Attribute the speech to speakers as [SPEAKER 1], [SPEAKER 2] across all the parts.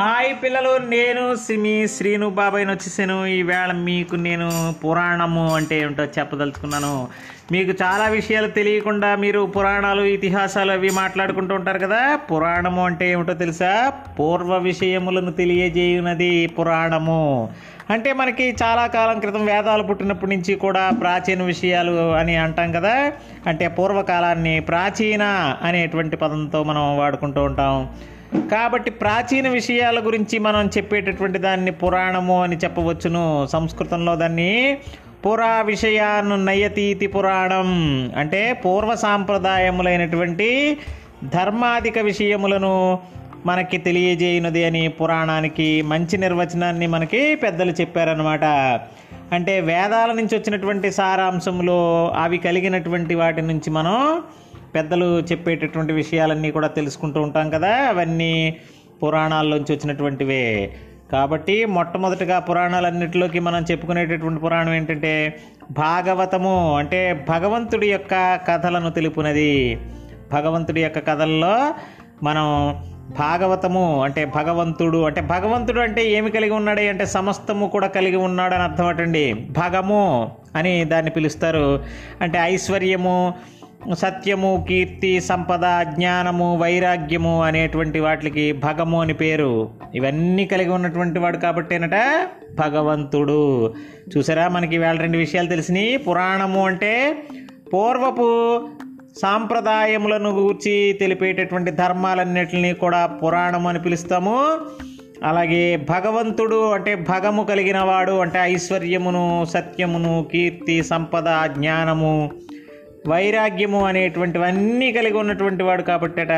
[SPEAKER 1] Hi పిల్లలు నేను సిమి శ్రీను బాబాయ్ని వచ్చేసాను. ఈవేళ మీకు నేను పురాణము అంటే ఏమిటో చెప్పదలుచుకున్నాను. మీకు చాలా విషయాలు తెలియకుండా మీరు పురాణాలు ఇతిహాసాలు అవి మాట్లాడుకుంటూ ఉంటారు కదా? పురాణము అంటే ఏమిటో తెలుసా? పూర్వ విషయములను తెలియజేయునది పురాణము. అంటే మనకి చాలా కాలం క్రితం వేదాలు పుట్టినప్పటి నుంచి కూడా ప్రాచీన విషయాలు అని అంటాం కదా? అంటే పూర్వకాలాన్ని ప్రాచీన అనేటువంటి పదంతో మనం వాడుకుంటూ ఉంటాం. కాబట్టి ప్రాచీన విషయాల గురించి మనం చెప్పేటటువంటి దాన్ని పురాణము అని చెప్పవచ్చును. సంస్కృతంలో దాన్ని పురా విషయాన్ని నయతీతి పురాణం అంటే పూర్వ సాంప్రదాయములైనటువంటి ధర్మాధిక విషయములను మనకి తెలియజేయునది అని పురాణానికి మంచి నిర్వచనాన్ని మనకి పెద్దలు చెప్పారనమాట అంటే వేదాల నుంచి వచ్చినటువంటి సారాంశంలో అవి కలిగినటువంటి వాటి నుంచి మనం పెద్దలు చెప్పేటటువంటి విషయాలన్నీ కూడా తెలుసుకుంటూ ఉంటాం కదా అవన్నీ పురాణాల్లోంచి వచ్చినటువంటివే. కాబట్టి మొట్టమొదటిగా పురాణాలన్నిటిలోకి మనం చెప్పుకునేటటువంటి పురాణం ఏంటంటే భాగవతము అంటే భగవంతుడి యొక్క కథలను తెలుపునది. భగవంతుడి యొక్క కథల్లో మనం భాగవతము అంటే భగవంతుడు అంటే భగవంతుడు అంటే ఏమి కలిగి ఉన్నాడు అంటే సమస్తము కూడా కలిగి ఉన్నాడు అని అర్థం అటండి. భగము అని దాన్ని పిలుస్తారు. అంటే ఐశ్వర్యము సత్యము కీర్తి సంపద జ్ఞానము వైరాగ్యము అనేటువంటి వాటికి భగము అని పేరు. ఇవన్నీ కలిగి ఉన్నటువంటి వాడు కాబట్టేనట భగవంతుడు. చూసారా? మనకి వేళ రెండు విషయాలు తెలిసినాయి. పురాణము అంటే పూర్వపు సాంప్రదాయములను గూర్చి తెలిపేటటువంటి ధర్మాలన్నిటిని కూడా పురాణం అని పిలుస్తాము. అలాగే భగవంతుడు అంటే భగము కలిగిన వాడు అంటే ఐశ్వర్యమును సత్యమును కీర్తి సంపద జ్ఞానము వైరాగ్యము అనేటువంటివన్నీ కలిగి ఉన్నటువంటి వాడు కాబట్టట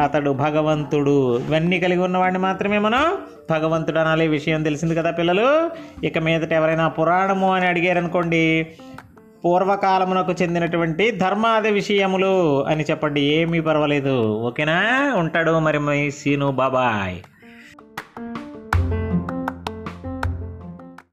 [SPEAKER 1] అతడు భగవంతుడు. ఇవన్నీ కలిగి ఉన్నవాడిని మాత్రమే మనం భగవంతుడు అనాలి విషయం తెలిసింది కదా పిల్లలు? ఇక మీదట ఎవరైనా పురాణము అని అడిగారనుకోండి పూర్వకాలమునకు చెందినటువంటి ధర్మాది విషయములు అని చెప్పండి ఏమీ పర్వాలేదు. ఓకేనా? ఉంటాడు మరి మై సీను బాబాయ్.